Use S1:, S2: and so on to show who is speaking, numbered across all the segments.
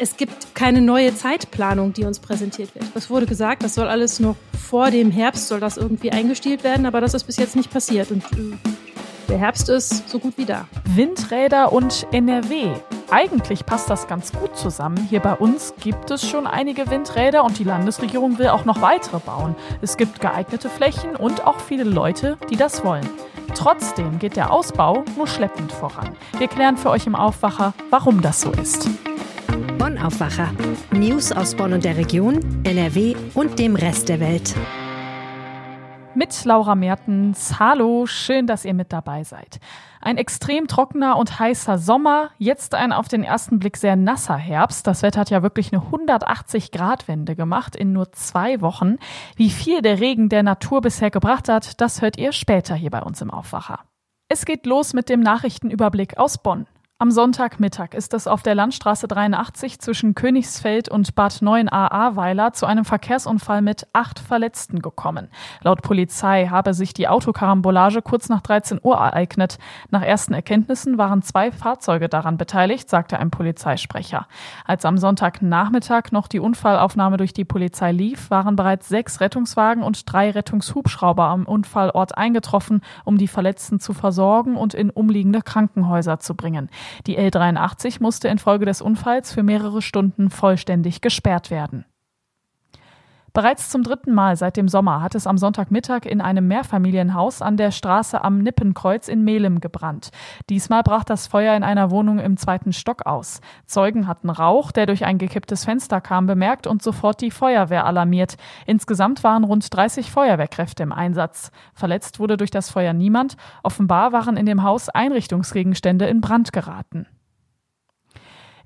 S1: Es gibt keine neue Zeitplanung, die uns präsentiert wird. Es wurde gesagt, das soll alles noch vor dem Herbst, soll das irgendwie eingestielt werden, aber das ist bis jetzt nicht passiert. Und äh, der Herbst ist so gut wie da.
S2: Windräder und NRW. Eigentlich passt das ganz gut zusammen. Hier bei uns gibt es schon einige Windräder und die Landesregierung will auch noch weitere bauen. Es gibt geeignete Flächen und auch viele Leute, die das wollen. Trotzdem geht der Ausbau nur schleppend voran. Wir klären für euch im Aufwacher, warum das so ist.
S3: Aufwacher. News aus Bonn und der Region, NRW und dem Rest der Welt.
S2: Mit Laura Mertens. Hallo, schön, dass ihr mit dabei seid. Ein extrem trockener und heißer Sommer, jetzt ein auf den ersten Blick sehr nasser Herbst. Das Wetter hat ja wirklich eine 180-Grad-Wende gemacht in nur zwei Wochen. Wie viel der Regen der Natur bisher gebracht hat, das hört ihr später hier bei uns im Aufwacher. Es geht los mit dem Nachrichtenüberblick aus Bonn. Am Sonntagmittag ist es auf der Landstraße 83 zwischen Königsfeld und Bad 9 Ahrweiler zu einem Verkehrsunfall mit acht Verletzten gekommen. Laut Polizei habe sich die Autokarambolage kurz nach 13 Uhr ereignet. Nach ersten Erkenntnissen waren zwei Fahrzeuge daran beteiligt, sagte ein Polizeisprecher. Als am Sonntagnachmittag noch die Unfallaufnahme durch die Polizei lief, waren bereits sechs Rettungswagen und drei Rettungshubschrauber am Unfallort eingetroffen, um die Verletzten zu versorgen und in umliegende Krankenhäuser zu bringen. Die L83 musste infolge des Unfalls für mehrere Stunden vollständig gesperrt werden. Bereits zum dritten Mal seit dem Sommer hat es am Sonntagmittag in einem Mehrfamilienhaus an der Straße am Nippenkreuz in Melem gebrannt. Diesmal brach das Feuer in einer Wohnung im zweiten Stock aus. Zeugen hatten Rauch, der durch ein gekipptes Fenster kam, bemerkt und sofort die Feuerwehr alarmiert. Insgesamt waren rund 30 Feuerwehrkräfte im Einsatz. Verletzt wurde durch das Feuer niemand. Offenbar waren in dem Haus Einrichtungsgegenstände in Brand geraten.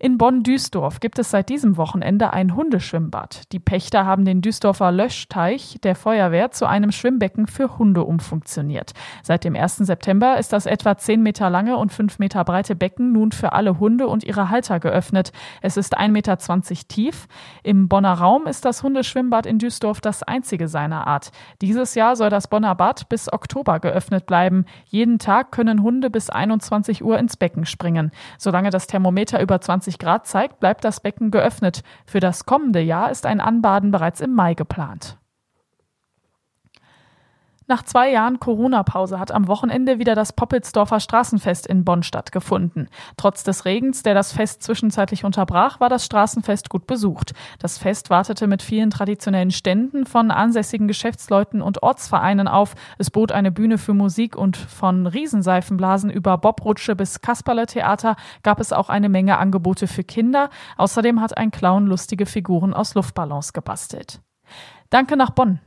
S2: In Bonn-Duisdorf gibt es seit diesem Wochenende ein Hundeschwimmbad. Die Pächter haben den Duisdorfer Löschteich der Feuerwehr zu einem Schwimmbecken für Hunde umfunktioniert. Seit dem 1. September ist das etwa 10 Meter lange und 5 Meter breite Becken nun für alle Hunde und ihre Halter geöffnet. Es ist 1,20 Meter tief. Im Bonner Raum ist das Hundeschwimmbad in Duisdorf das einzige seiner Art. Dieses Jahr soll das Bonner Bad bis Oktober geöffnet bleiben. Jeden Tag können Hunde bis 21 Uhr ins Becken springen. Solange das Thermometer über 20 20 Grad zeigt, bleibt das Becken geöffnet. Für das kommende Jahr ist ein Anbaden bereits im Mai geplant. Nach zwei Jahren Corona-Pause hat am Wochenende wieder das Poppelsdorfer Straßenfest in Bonn stattgefunden. Trotz des Regens, der das Fest zwischenzeitlich unterbrach, war das Straßenfest gut besucht. Das Fest wartete mit vielen traditionellen Ständen von ansässigen Geschäftsleuten und Ortsvereinen auf. Es bot eine Bühne für Musik und von Riesenseifenblasen über Bobrutsche bis Kasperle-Theater gab es auch eine Menge Angebote für Kinder. Außerdem hat ein Clown lustige Figuren aus Luftballons gebastelt. Danke nach Bonn.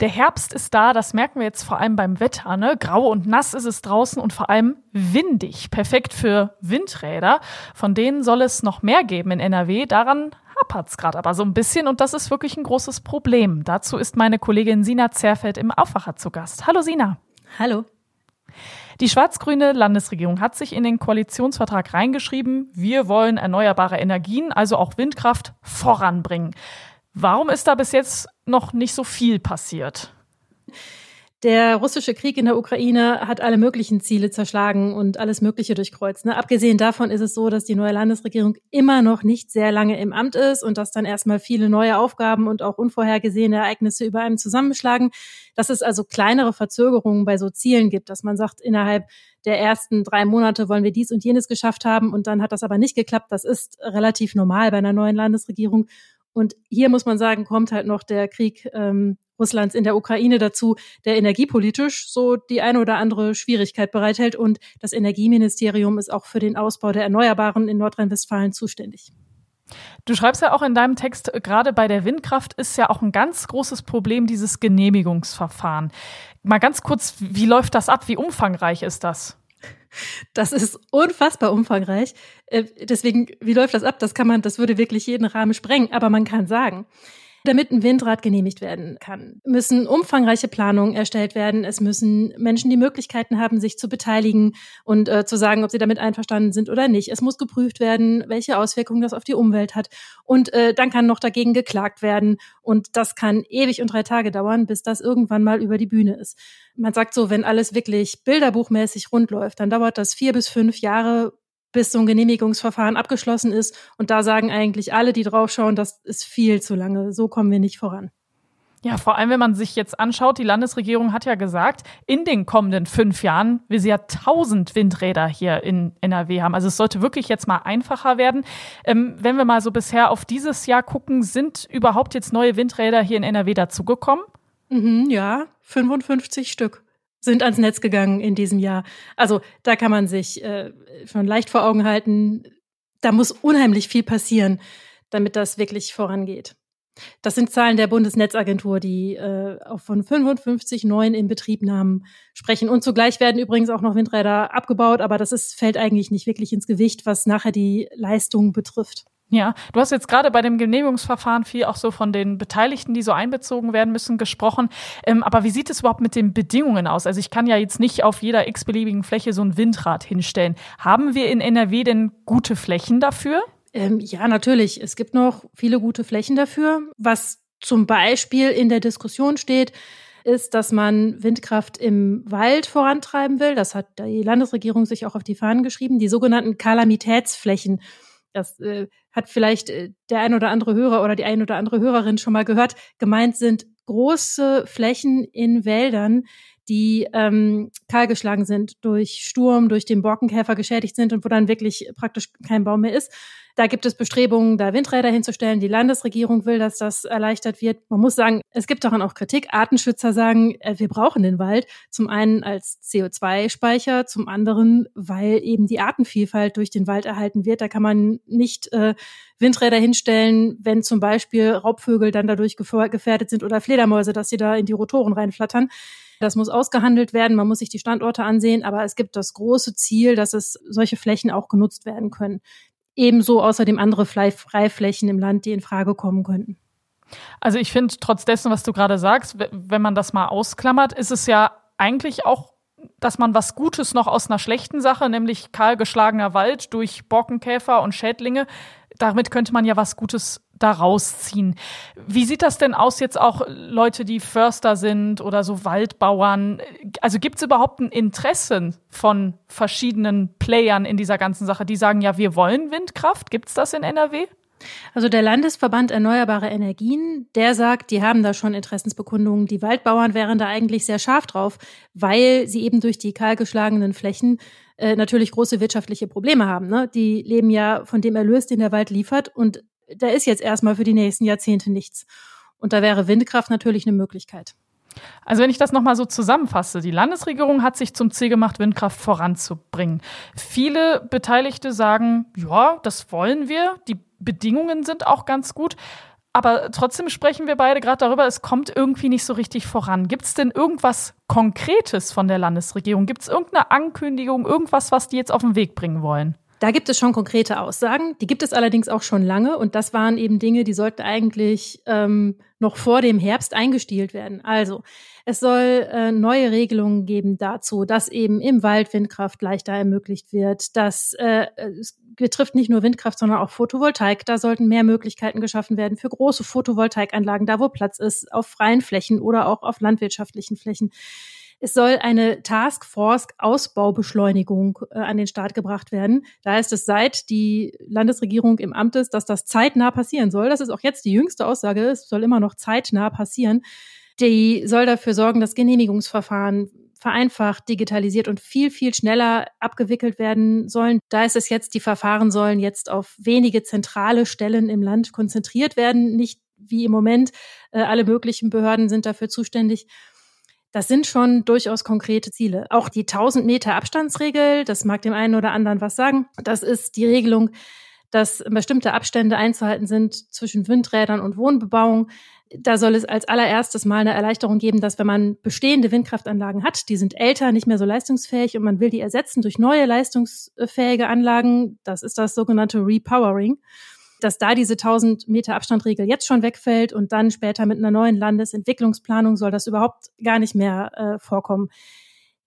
S2: Der Herbst ist da, das merken wir jetzt vor allem beim Wetter. Ne? Grau und nass ist es draußen und vor allem windig. Perfekt für Windräder. Von denen soll es noch mehr geben in NRW. Daran hapert es gerade aber so ein bisschen und das ist wirklich ein großes Problem. Dazu ist meine Kollegin Sina Zerfeld im Aufwacher zu Gast. Hallo Sina.
S1: Hallo.
S2: Die schwarz-grüne Landesregierung hat sich in den Koalitionsvertrag reingeschrieben, wir wollen erneuerbare Energien, also auch Windkraft, voranbringen. Warum ist da bis jetzt noch nicht so viel passiert?
S1: Der russische Krieg in der Ukraine hat alle möglichen Ziele zerschlagen und alles Mögliche durchkreuzt. Ne? Abgesehen davon ist es so, dass die neue Landesregierung immer noch nicht sehr lange im Amt ist und dass dann erstmal viele neue Aufgaben und auch unvorhergesehene Ereignisse über einem zusammenschlagen. Dass es also kleinere Verzögerungen bei so Zielen gibt, dass man sagt, innerhalb der ersten drei Monate wollen wir dies und jenes geschafft haben und dann hat das aber nicht geklappt. Das ist relativ normal bei einer neuen Landesregierung. Und hier muss man sagen, kommt halt noch der Krieg ähm, Russlands in der Ukraine dazu, der energiepolitisch so die eine oder andere Schwierigkeit bereithält. Und das Energieministerium ist auch für den Ausbau der Erneuerbaren in Nordrhein-Westfalen zuständig.
S2: Du schreibst ja auch in deinem Text, gerade bei der Windkraft ist ja auch ein ganz großes Problem dieses Genehmigungsverfahren. Mal ganz kurz, wie läuft das ab? Wie umfangreich ist das?
S1: Das ist unfassbar umfangreich. Äh, deswegen, wie läuft das ab? Das kann man, das würde wirklich jeden Rahmen sprengen. Aber man kann sagen, damit ein Windrad genehmigt werden kann, müssen umfangreiche Planungen erstellt werden. Es müssen Menschen die Möglichkeiten haben, sich zu beteiligen und äh, zu sagen, ob sie damit einverstanden sind oder nicht. Es muss geprüft werden, welche Auswirkungen das auf die Umwelt hat. Und äh, dann kann noch dagegen geklagt werden. Und das kann ewig und drei Tage dauern, bis das irgendwann mal über die Bühne ist. Man sagt so, wenn alles wirklich bilderbuchmäßig rund läuft, dann dauert das vier bis fünf Jahre, bis so ein Genehmigungsverfahren abgeschlossen ist. Und da sagen eigentlich alle, die draufschauen, das ist viel zu lange. So kommen wir nicht voran.
S2: Ja, vor allem, wenn man sich jetzt anschaut, die Landesregierung hat ja gesagt, in den kommenden fünf Jahren will sie ja tausend Windräder hier in NRW haben. Also es sollte wirklich jetzt mal einfacher werden. Ähm, wenn wir mal so bisher auf dieses Jahr gucken, sind überhaupt jetzt neue Windräder hier in NRW dazugekommen?
S1: Mhm, ja, 55 Stück sind ans Netz gegangen in diesem Jahr. Also da kann man sich äh, schon leicht vor Augen halten, da muss unheimlich viel passieren, damit das wirklich vorangeht. Das sind Zahlen der Bundesnetzagentur, die äh, auch von 55 neuen Inbetriebnahmen sprechen. Und zugleich werden übrigens auch noch Windräder abgebaut, aber das ist, fällt eigentlich nicht wirklich ins Gewicht, was nachher die Leistung betrifft.
S2: Ja, du hast jetzt gerade bei dem Genehmigungsverfahren viel auch so von den Beteiligten, die so einbezogen werden müssen, gesprochen. Ähm, aber wie sieht es überhaupt mit den Bedingungen aus? Also ich kann ja jetzt nicht auf jeder x-beliebigen Fläche so ein Windrad hinstellen. Haben wir in NRW denn gute Flächen dafür?
S1: Ähm, ja, natürlich. Es gibt noch viele gute Flächen dafür. Was zum Beispiel in der Diskussion steht, ist, dass man Windkraft im Wald vorantreiben will. Das hat die Landesregierung sich auch auf die Fahnen geschrieben. Die sogenannten Kalamitätsflächen. Das äh, hat vielleicht äh, der ein oder andere Hörer oder die ein oder andere Hörerin schon mal gehört. Gemeint sind große Flächen in Wäldern, die ähm, kahlgeschlagen sind durch Sturm, durch den Borkenkäfer geschädigt sind und wo dann wirklich praktisch kein Baum mehr ist. Da gibt es Bestrebungen, da Windräder hinzustellen. Die Landesregierung will, dass das erleichtert wird. Man muss sagen, es gibt daran auch Kritik. Artenschützer sagen, äh, wir brauchen den Wald. Zum einen als CO2-Speicher, zum anderen, weil eben die Artenvielfalt durch den Wald erhalten wird. Da kann man nicht äh, Windräder hinstellen, wenn zum Beispiel Raubvögel dann dadurch gefährdet sind oder Fledermäuse, dass sie da in die Rotoren reinflattern. Das muss ausgehandelt werden, man muss sich die Standorte ansehen, aber es gibt das große Ziel, dass es solche Flächen auch genutzt werden können. Ebenso außerdem andere Freiflächen im Land, die in Frage kommen könnten.
S2: Also ich finde, trotz dessen, was du gerade sagst, wenn man das mal ausklammert, ist es ja eigentlich auch, dass man was Gutes noch aus einer schlechten Sache, nämlich kahlgeschlagener Wald durch Borkenkäfer und Schädlinge, damit könnte man ja was Gutes daraus ziehen. Wie sieht das denn aus jetzt auch Leute, die Förster sind oder so Waldbauern? Also gibt es überhaupt ein Interesse von verschiedenen Playern in dieser ganzen Sache, die sagen, ja, wir wollen Windkraft? Gibt es das in NRW?
S1: Also der Landesverband Erneuerbare Energien, der sagt, die haben da schon Interessensbekundungen. Die Waldbauern wären da eigentlich sehr scharf drauf, weil sie eben durch die kahlgeschlagenen Flächen äh, natürlich große wirtschaftliche Probleme haben. Ne? Die leben ja von dem Erlös, den der Wald liefert und da ist jetzt erstmal für die nächsten Jahrzehnte nichts. Und da wäre Windkraft natürlich eine Möglichkeit.
S2: Also wenn ich das nochmal so zusammenfasse, die Landesregierung hat sich zum Ziel gemacht, Windkraft voranzubringen. Viele Beteiligte sagen, ja, das wollen wir, die Bedingungen sind auch ganz gut. Aber trotzdem sprechen wir beide gerade darüber, es kommt irgendwie nicht so richtig voran. Gibt es denn irgendwas Konkretes von der Landesregierung? Gibt es irgendeine Ankündigung, irgendwas, was die jetzt auf den Weg bringen wollen?
S1: Da gibt es schon konkrete Aussagen. Die gibt es allerdings auch schon lange. Und das waren eben Dinge, die sollten eigentlich ähm, noch vor dem Herbst eingestielt werden. Also es soll äh, neue Regelungen geben dazu, dass eben im Wald Windkraft leichter ermöglicht wird. Das äh, es betrifft nicht nur Windkraft, sondern auch Photovoltaik. Da sollten mehr Möglichkeiten geschaffen werden für große Photovoltaikanlagen, da wo Platz ist, auf freien Flächen oder auch auf landwirtschaftlichen Flächen. Es soll eine Taskforce Ausbaubeschleunigung äh, an den Start gebracht werden. Da ist es seit die Landesregierung im Amt ist, dass das zeitnah passieren soll. Das ist auch jetzt die jüngste Aussage. Es soll immer noch zeitnah passieren. Die soll dafür sorgen, dass Genehmigungsverfahren vereinfacht, digitalisiert und viel, viel schneller abgewickelt werden sollen. Da ist es jetzt, die Verfahren sollen jetzt auf wenige zentrale Stellen im Land konzentriert werden, nicht wie im Moment. Äh, alle möglichen Behörden sind dafür zuständig. Das sind schon durchaus konkrete Ziele. Auch die 1000 Meter Abstandsregel, das mag dem einen oder anderen was sagen. Das ist die Regelung, dass bestimmte Abstände einzuhalten sind zwischen Windrädern und Wohnbebauung. Da soll es als allererstes mal eine Erleichterung geben, dass wenn man bestehende Windkraftanlagen hat, die sind älter, nicht mehr so leistungsfähig und man will die ersetzen durch neue leistungsfähige Anlagen, das ist das sogenannte Repowering dass da diese 1000 Meter Abstandregel jetzt schon wegfällt und dann später mit einer neuen Landesentwicklungsplanung soll das überhaupt gar nicht mehr äh, vorkommen.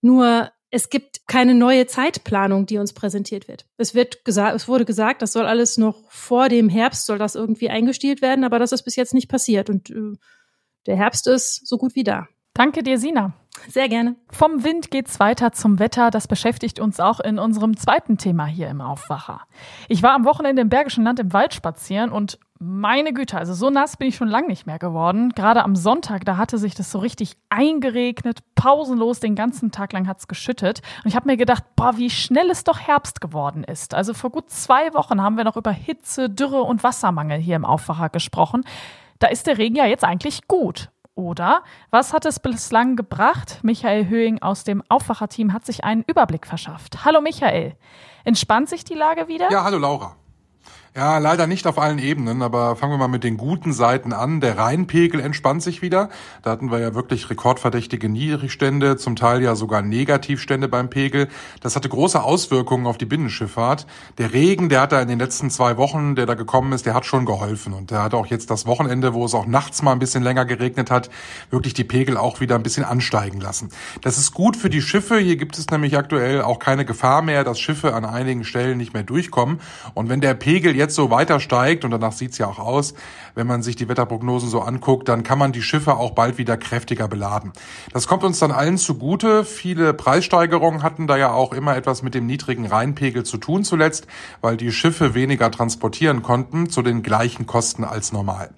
S1: Nur es gibt keine neue Zeitplanung, die uns präsentiert wird. Es wird gesagt, es wurde gesagt, das soll alles noch vor dem Herbst soll das irgendwie eingestielt werden, aber das ist bis jetzt nicht passiert und äh, der Herbst ist so gut wie da.
S2: Danke dir, Sina.
S1: Sehr gerne.
S2: Vom Wind geht's weiter zum Wetter. Das beschäftigt uns auch in unserem zweiten Thema hier im Aufwacher. Ich war am Wochenende im Bergischen Land im Wald spazieren und meine Güte, also so nass bin ich schon lange nicht mehr geworden. Gerade am Sonntag, da hatte sich das so richtig eingeregnet, pausenlos, den ganzen Tag lang hat's geschüttet. Und ich habe mir gedacht, boah, wie schnell es doch Herbst geworden ist. Also vor gut zwei Wochen haben wir noch über Hitze, Dürre und Wassermangel hier im Aufwacher gesprochen. Da ist der Regen ja jetzt eigentlich gut. Oder was hat es bislang gebracht? Michael Höhing aus dem Aufwacherteam hat sich einen Überblick verschafft. Hallo Michael. Entspannt sich die Lage wieder?
S4: Ja, hallo Laura. Ja, leider nicht auf allen Ebenen, aber fangen wir mal mit den guten Seiten an. Der Rheinpegel entspannt sich wieder. Da hatten wir ja wirklich rekordverdächtige Niedrigstände, zum Teil ja sogar Negativstände beim Pegel. Das hatte große Auswirkungen auf die Binnenschifffahrt. Der Regen, der hat da in den letzten zwei Wochen, der da gekommen ist, der hat schon geholfen. Und der hat auch jetzt das Wochenende, wo es auch nachts mal ein bisschen länger geregnet hat, wirklich die Pegel auch wieder ein bisschen ansteigen lassen. Das ist gut für die Schiffe. Hier gibt es nämlich aktuell auch keine Gefahr mehr, dass Schiffe an einigen Stellen nicht mehr durchkommen. Und wenn der Pegel jetzt so weiter steigt, und danach sieht's ja auch aus, wenn man sich die Wetterprognosen so anguckt, dann kann man die Schiffe auch bald wieder kräftiger beladen. Das kommt uns dann allen zugute. Viele Preissteigerungen hatten da ja auch immer etwas mit dem niedrigen Rheinpegel zu tun zuletzt, weil die Schiffe weniger transportieren konnten zu den gleichen Kosten als normal.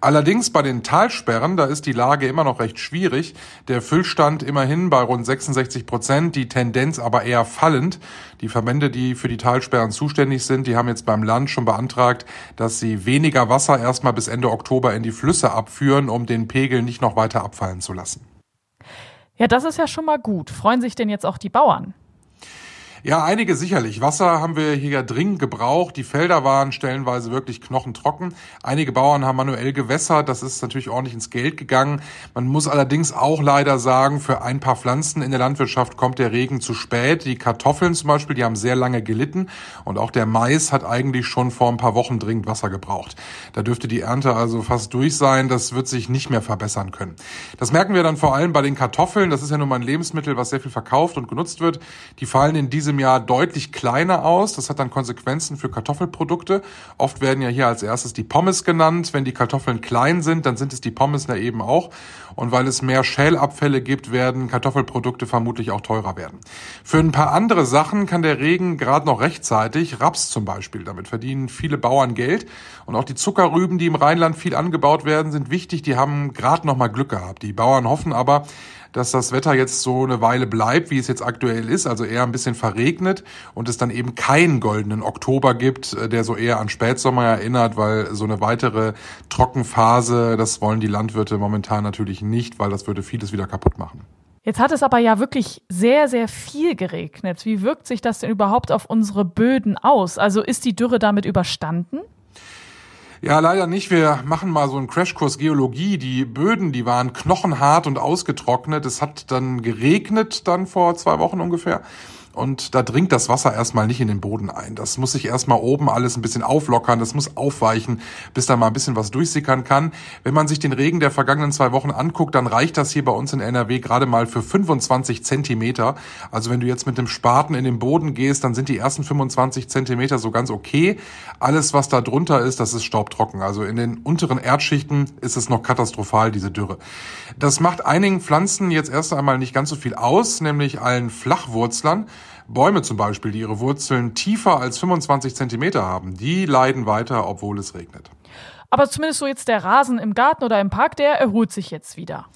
S4: Allerdings bei den Talsperren, da ist die Lage immer noch recht schwierig. Der Füllstand immerhin bei rund 66 Prozent, die Tendenz aber eher fallend. Die Verbände, die für die Talsperren zuständig sind, die haben jetzt beim Land schon beantragt, dass sie weniger Wasser erstmal bis Ende Oktober in die Flüsse abführen, um den Pegel nicht noch weiter abfallen zu lassen.
S2: Ja, das ist ja schon mal gut. Freuen sich denn jetzt auch die Bauern?
S4: Ja, einige sicherlich. Wasser haben wir hier dringend gebraucht. Die Felder waren stellenweise wirklich knochentrocken. Einige Bauern haben manuell gewässert. Das ist natürlich ordentlich ins Geld gegangen. Man muss allerdings auch leider sagen, für ein paar Pflanzen in der Landwirtschaft kommt der Regen zu spät. Die Kartoffeln zum Beispiel, die haben sehr lange gelitten. Und auch der Mais hat eigentlich schon vor ein paar Wochen dringend Wasser gebraucht. Da dürfte die Ernte also fast durch sein. Das wird sich nicht mehr verbessern können. Das merken wir dann vor allem bei den Kartoffeln. Das ist ja nun mal ein Lebensmittel, was sehr viel verkauft und genutzt wird. Die fallen in diese Jahr deutlich kleiner aus. Das hat dann Konsequenzen für Kartoffelprodukte. Oft werden ja hier als erstes die Pommes genannt. Wenn die Kartoffeln klein sind, dann sind es die Pommes da eben auch. Und weil es mehr Schälabfälle gibt, werden Kartoffelprodukte vermutlich auch teurer werden. Für ein paar andere Sachen kann der Regen gerade noch rechtzeitig, Raps zum Beispiel, damit verdienen viele Bauern Geld. Und auch die Zuckerrüben, die im Rheinland viel angebaut werden, sind wichtig. Die haben gerade noch mal Glück gehabt. Die Bauern hoffen aber, dass das Wetter jetzt so eine Weile bleibt, wie es jetzt aktuell ist, also eher ein bisschen verregnet und es dann eben keinen goldenen Oktober gibt, äh, der so eher an Spätsommer erinnert, weil so eine weitere Trockenphase, das wollen die Landwirte momentan natürlich nicht, weil das würde vieles wieder kaputt machen.
S2: Jetzt hat es aber ja wirklich sehr, sehr viel geregnet. Wie wirkt sich das denn überhaupt auf unsere Böden aus? Also ist die Dürre damit überstanden?
S4: Ja, leider nicht. Wir machen mal so einen Crashkurs Geologie. Die Böden, die waren knochenhart und ausgetrocknet. Es hat dann geregnet dann vor zwei Wochen ungefähr und da dringt das Wasser erstmal nicht in den Boden ein. Das muss sich erstmal oben alles ein bisschen auflockern, das muss aufweichen, bis da mal ein bisschen was durchsickern kann. Wenn man sich den Regen der vergangenen zwei Wochen anguckt, dann reicht das hier bei uns in NRW gerade mal für 25 Zentimeter. Also wenn du jetzt mit dem Spaten in den Boden gehst, dann sind die ersten 25 Zentimeter so ganz okay. Alles, was da drunter ist, das ist staubtrocken. Also in den unteren Erdschichten ist es noch katastrophal, diese Dürre. Das macht einigen Pflanzen jetzt erst einmal nicht ganz so viel aus, nämlich allen Flachwurzlern. Bäume zum Beispiel, die ihre Wurzeln tiefer als 25 Zentimeter haben, die leiden weiter, obwohl es regnet.
S2: Aber zumindest so jetzt der Rasen im Garten oder im Park, der erholt sich jetzt wieder.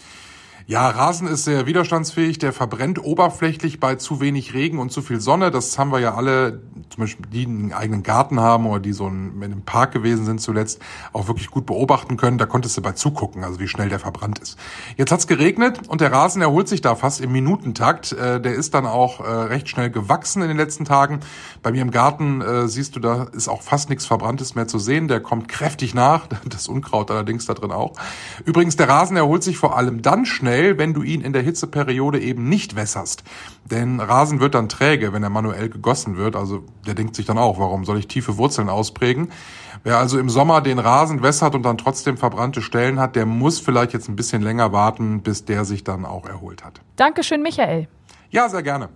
S4: Ja, Rasen ist sehr widerstandsfähig. Der verbrennt oberflächlich bei zu wenig Regen und zu viel Sonne. Das haben wir ja alle, zum Beispiel die einen eigenen Garten haben oder die so in einem Park gewesen sind zuletzt, auch wirklich gut beobachten können. Da konntest du bei zugucken, also wie schnell der verbrannt ist. Jetzt hat's geregnet und der Rasen erholt sich da fast im Minutentakt. Äh, der ist dann auch äh, recht schnell gewachsen in den letzten Tagen. Bei mir im Garten äh, siehst du, da ist auch fast nichts Verbranntes mehr zu sehen. Der kommt kräftig nach. Das Unkraut allerdings da drin auch. Übrigens, der Rasen erholt sich vor allem dann schnell, schnell, wenn du ihn in der Hitzeperiode eben nicht wässerst. Denn Rasen wird dann träge, wenn er manuell gegossen wird. Also der denkt sich dann auch, warum soll ich tiefe Wurzeln ausprägen? Wer also im Sommer den Rasen wässert und dann trotzdem verbrannte Stellen hat, der muss vielleicht jetzt ein bisschen länger warten, bis der sich dann auch erholt hat.
S2: Dankeschön, Michael.
S4: Ja, sehr gerne.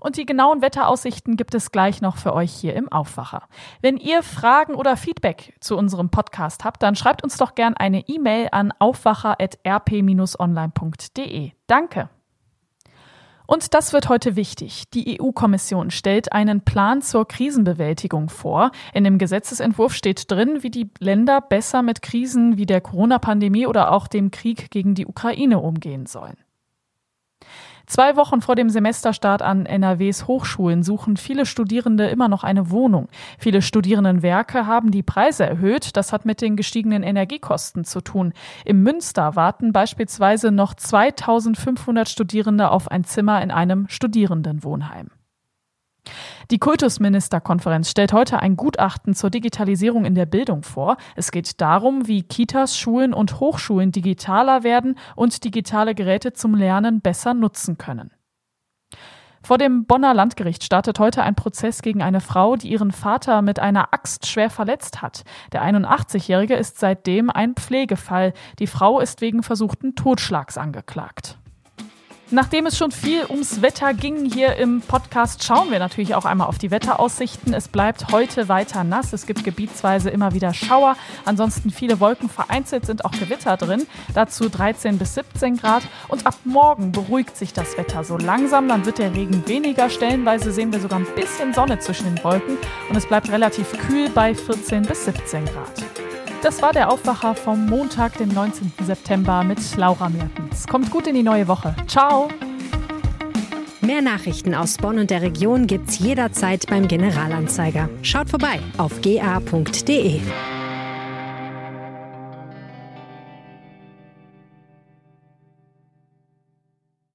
S2: Und die genauen Wetteraussichten gibt es gleich noch für euch hier im Aufwacher. Wenn ihr Fragen oder Feedback zu unserem Podcast habt, dann schreibt uns doch gern eine E-Mail an aufwacher.rp-online.de. Danke. Und das wird heute wichtig. Die EU-Kommission stellt einen Plan zur Krisenbewältigung vor. In dem Gesetzesentwurf steht drin, wie die Länder besser mit Krisen wie der Corona-Pandemie oder auch dem Krieg gegen die Ukraine umgehen sollen. Zwei Wochen vor dem Semesterstart an NRWs Hochschulen suchen viele Studierende immer noch eine Wohnung. Viele Studierendenwerke haben die Preise erhöht. Das hat mit den gestiegenen Energiekosten zu tun. Im Münster warten beispielsweise noch 2500 Studierende auf ein Zimmer in einem Studierendenwohnheim. Die Kultusministerkonferenz stellt heute ein Gutachten zur Digitalisierung in der Bildung vor. Es geht darum, wie Kitas, Schulen und Hochschulen digitaler werden und digitale Geräte zum Lernen besser nutzen können. Vor dem Bonner Landgericht startet heute ein Prozess gegen eine Frau, die ihren Vater mit einer Axt schwer verletzt hat. Der 81-Jährige ist seitdem ein Pflegefall. Die Frau ist wegen versuchten Totschlags angeklagt. Nachdem es schon viel ums Wetter ging hier im Podcast, schauen wir natürlich auch einmal auf die Wetteraussichten. Es bleibt heute weiter nass. Es gibt gebietsweise immer wieder Schauer. Ansonsten viele Wolken. Vereinzelt sind auch Gewitter drin. Dazu 13 bis 17 Grad. Und ab morgen beruhigt sich das Wetter so langsam. Dann wird der Regen weniger. Stellenweise sehen wir sogar ein bisschen Sonne zwischen den Wolken. Und es bleibt relativ kühl bei 14 bis 17 Grad. Das war der Aufwacher vom Montag, dem 19. September mit Laura Mertens. Kommt gut in die neue Woche. Ciao!
S3: Mehr Nachrichten aus Bonn und der Region gibt's jederzeit beim Generalanzeiger. Schaut vorbei auf ga.de.